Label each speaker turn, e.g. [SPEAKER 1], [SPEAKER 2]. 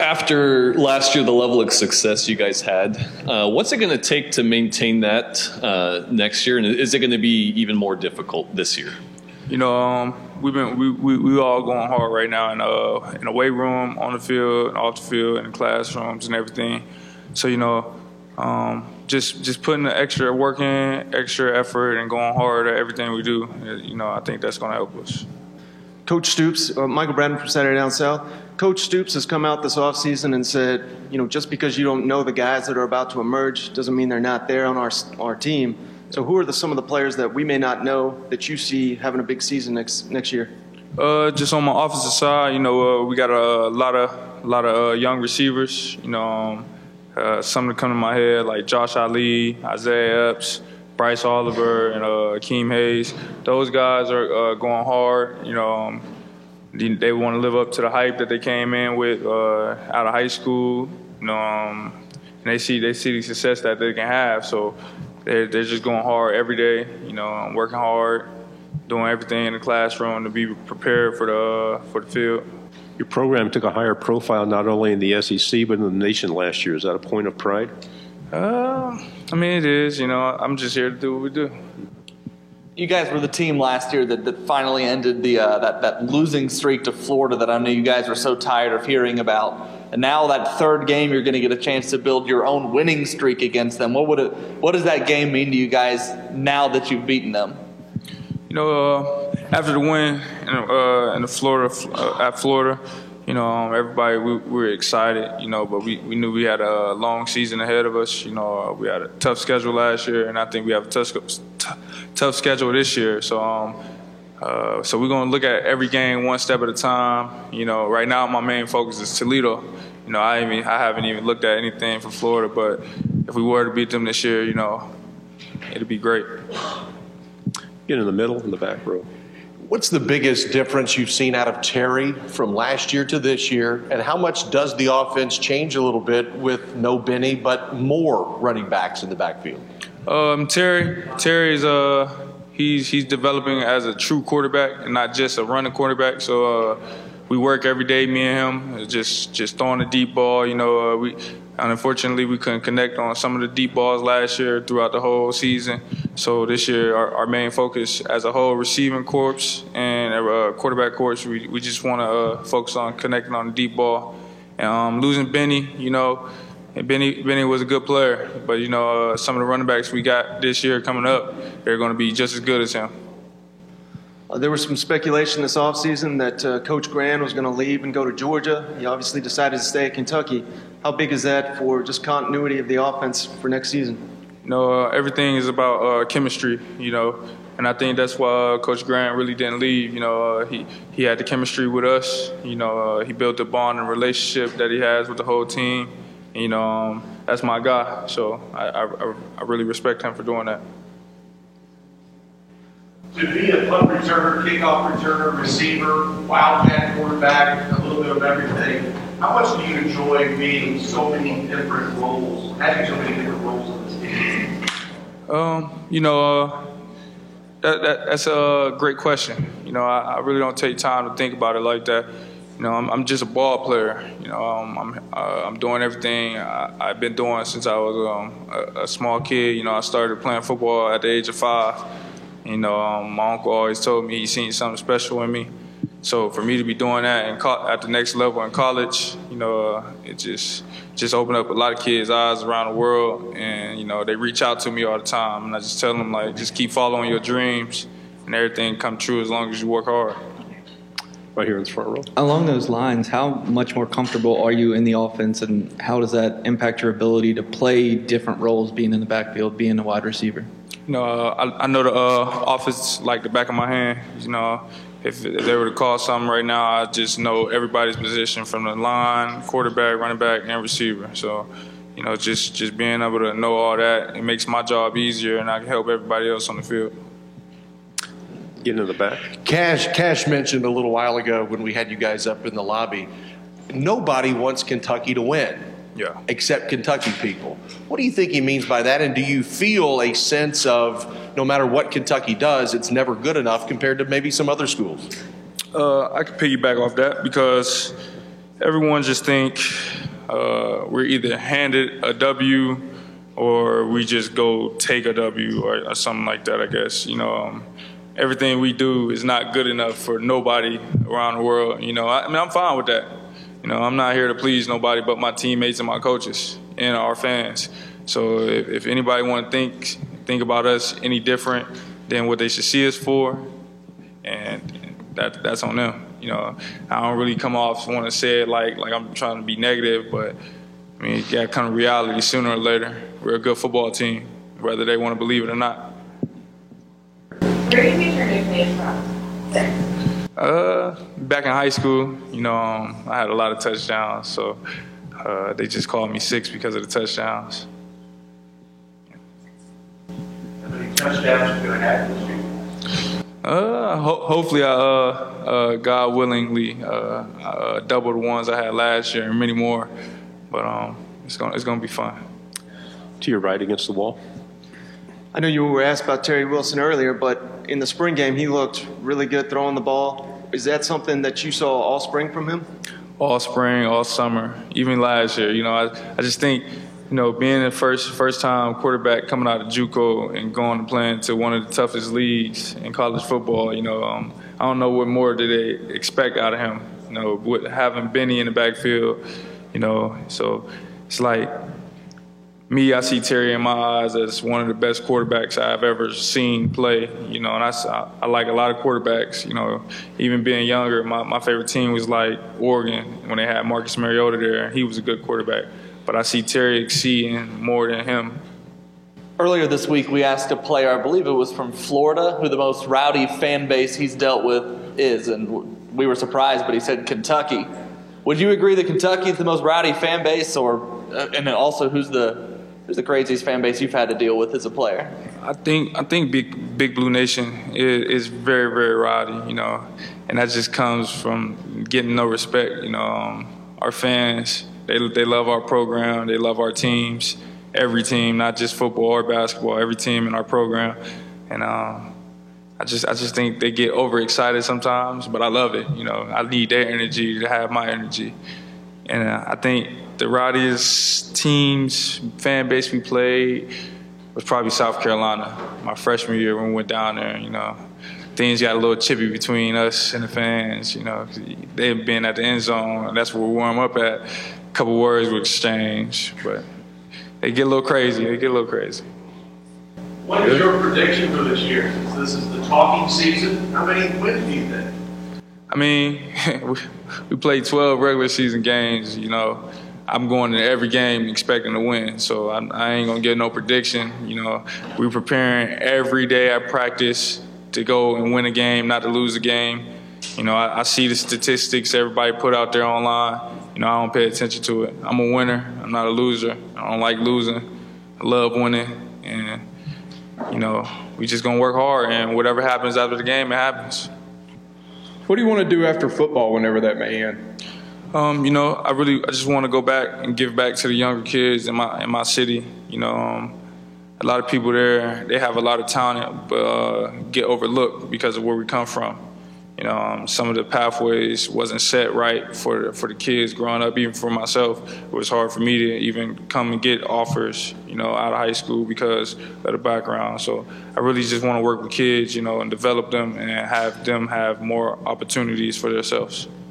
[SPEAKER 1] after last year, the level of success you guys had, uh, what's it going to take to maintain that uh, next year? And is it going to be even more difficult this year?
[SPEAKER 2] You know, um, we've been we, we, we all going hard right now in uh in a weight room, on the field, off the field, in the classrooms and everything. So you know, um, just just putting the extra work in, extra effort, and going hard at everything we do. You know, I think that's going to help us.
[SPEAKER 3] Coach Stoops, uh, Michael Bradman from Saturday Down South. Coach Stoops has come out this offseason and said, you know, just because you don't know the guys that are about to emerge doesn't mean they're not there on our our team. So, who are the, some of the players that we may not know that you see having a big season next next year?
[SPEAKER 2] Uh, just on my offensive side, you know, uh, we got a lot of a lot of uh, young receivers. You know, um, uh, some that come to my head like Josh Ali, Isaiah Epps, Bryce Oliver, and uh, Akeem Hayes. Those guys are uh, going hard. You know, um, they, they want to live up to the hype that they came in with uh, out of high school. You know, um, and they see they see the success that they can have. So they're, they're just going hard every day, you know, working hard, doing everything in the classroom to be prepared for the for the field.
[SPEAKER 4] Your program took a higher profile not only in the SEC but in the nation last year. Is that a point of pride?
[SPEAKER 2] Uh, I mean, it is. You know, I'm just here to do what we do.
[SPEAKER 5] You guys were the team last year that, that finally ended the uh, that that losing streak to Florida that I know you guys were so tired of hearing about. And now that third game, you're going to get a chance to build your own winning streak against them. What would it? What does that game mean to you guys now that you've beaten them?
[SPEAKER 2] You know, uh, after the win in, uh, in the Florida uh, at Florida, you know, um, everybody we, we, were excited. You know, but we, we knew we had a long season ahead of us. You know, uh, we had a tough schedule last year, and I think we have a tough tough schedule this year. So. Um, uh, so we're going to look at every game one step at a time. You know, right now my main focus is Toledo. You know, I even I haven't even looked at anything for Florida, but if we were to beat them this year, you know, it'd be great.
[SPEAKER 4] Get in the middle, in the back row.
[SPEAKER 6] What's the biggest difference you've seen out of Terry from last year to this year, and how much does the offense change a little bit with no Benny, but more running backs in the backfield?
[SPEAKER 2] Um, Terry, Terry's uh he's he's developing as a true quarterback and not just a running quarterback. So uh, we work every day, me and him, just just throwing the deep ball. You know, uh, we unfortunately we couldn't connect on some of the deep balls last year throughout the whole season. So this year, our, our main focus as a whole receiving corps and uh, quarterback corps, we we just want to uh, focus on connecting on the deep ball. And um, losing Benny, you know. And Benny, Benny was a good player, but you know uh, some of the running backs we got this year coming up, they're going to be just as good as him.
[SPEAKER 3] Uh, there was some speculation this offseason that uh, Coach Gran was going to leave and go to Georgia. He obviously decided to stay at Kentucky. How big is that for just continuity of the offense for next season?
[SPEAKER 2] You know, uh, everything is about uh, chemistry. You know, and I think that's why uh, Coach Gran really didn't leave. You know, uh, he he had the chemistry with us. You know, he built the bond and relationship that he has with the whole team you know, um, that's my guy. So I, I, I really respect him for doing that.
[SPEAKER 7] To be a punt returner, kickoff returner, receiver, wildcat quarterback, a little bit of everything, how much do you enjoy being so many different roles, having so many different roles in this game?
[SPEAKER 2] Um, you know, uh, that, that, that's a great question. You know, I, I really don't take time to think about it like that you know, I'm, I'm just a ball player. You know, um, I'm uh, I'm doing everything I, have been doing since I was um, a, a, small kid. You know, I started playing football at the age of five. You know, um, my uncle always told me he seen something special in me. So for me to be doing that and at the next level in college, you know, uh, it just just opened up a lot of kids' eyes around the world, and you know, they reach out to me all the time, and I just tell them like, just keep following your dreams, and everything come true as long as you work hard
[SPEAKER 4] right here in the front row.
[SPEAKER 8] Along those lines, how much more comfortable are you in the offense, and how does that impact your ability to play different roles, being in the backfield, being a wide receiver?
[SPEAKER 2] You know, uh, I, I, know the uh, offense like the back of my hand. You know, if, if, they were to call something right now, I just know everybody's position from the line, quarterback, running back, and receiver. So, you know, just just being able to know all that, it makes my job easier, and I can help everybody else on the field.
[SPEAKER 4] Getting in the back.
[SPEAKER 6] Kash, Kash mentioned a little while ago when we had you guys up in the lobby, nobody wants Kentucky to win.
[SPEAKER 2] Yeah.
[SPEAKER 6] Except Kentucky people. What do you think he means by that? And do you feel a sense of no matter what Kentucky does, it's never good enough compared to maybe some other schools?
[SPEAKER 2] Uh, I can piggyback off that because everyone just think uh, we're either handed a W or we just go take a W or, or something like that. I guess you know. Um, everything we do is not good enough for nobody around the world. You know, I, I mean, I'm fine with that. You know, I'm not here to please nobody but my teammates and my coaches and our fans. So if, if anybody want to think think about us any different than what they should see us for, and that that's on them. You know, I don't really come off want to say it like like I'm trying to be negative, but I mean, to come to reality sooner or later. We're a good football team, whether they want to believe it or not.
[SPEAKER 9] Where do you get your nickname from?
[SPEAKER 2] Uh, back in high school, you know, um, I had a lot of touchdowns, so uh, they just called me Six because of the touchdowns.
[SPEAKER 7] How many touchdowns you gonna have this year?
[SPEAKER 2] Uh, ho- hopefully, I, uh, uh, God willingly, uh, uh, double the ones I had last year and many more. But um, it's gonna it's gonna be fun.
[SPEAKER 4] To your right against the wall.
[SPEAKER 3] I know you were asked about Terry Wilson earlier, but in the spring game, he looked really good throwing the ball. Is that something that you saw all spring from him?
[SPEAKER 2] all spring, all summer, even last year. You know, I, I just think, you know, being the first first time quarterback coming out of JUCO and going to playing to one of the toughest leagues in college football, you know, um, I don't know what more did they expect out of him. You know, with having Benny in the backfield, you know, so it's like me, I see Terry in my eyes as one of the best quarterbacks I've ever seen play. You know, and I, I- like a lot of quarterbacks. You know, even being younger, my, my favorite team was like Oregon when they had Marcus Mariota there. He was a good quarterback. But I see Terry exceeding more than him.
[SPEAKER 5] Earlier this week, we asked a player, I believe it was from Florida, who the most rowdy fan base he's dealt with is, and we were surprised, but he said Kentucky. Would you agree that Kentucky is the most rowdy fan base, or uh, and also who's the who's the craziest fan base you've had to deal with as a player?
[SPEAKER 2] I think I think Big Big Blue Nation is, is very very rowdy, you know, and that just comes from getting no respect. You know, um, our fans they they love our program, they love our teams, every team, not just football or basketball, every team in our program, and um, I just I just think they get overexcited sometimes, but I love it. You know, I need their energy to have my energy, and uh, I think the rowdiest teams fan base we played was probably South Carolina. My freshman year when we went down there, you know, things got a little chippy between us and the fans. You know, they've been at the end zone, and that's where we warm up at. A couple words would exchange, but they get a little crazy. They get a little crazy.
[SPEAKER 7] What is your prediction for this year? Since this is the talking season, how many wins do you think?
[SPEAKER 2] I mean, we, played 12 regular season games. You know, I'm going to every game expecting to win, so I, I ain't gonna get no prediction. You know, we're preparing every day at practice to go and win a game, not to lose a game. You know, I, I see the statistics everybody put out there online. You know, I don't pay attention to it. I'm a winner. I'm not a loser. I don't like losing. I love winning, and you know, we just gonna work hard, and whatever happens after the game, it happens.
[SPEAKER 10] What do you want to do after football whenever that may end?
[SPEAKER 2] Um, you know, I really, I just want to go back and give back to the younger kids in my in my city. You know, um, a lot of people there, they have a lot of talent, but uh, get overlooked because of where we come from. You know, um, some of the pathways wasn't set right for for the kids growing up. Even for myself, it was hard for me to even come and get offers. You know, out of high school because of the background. So I really just want to work with kids, you know, and develop them and have them have more opportunities for themselves.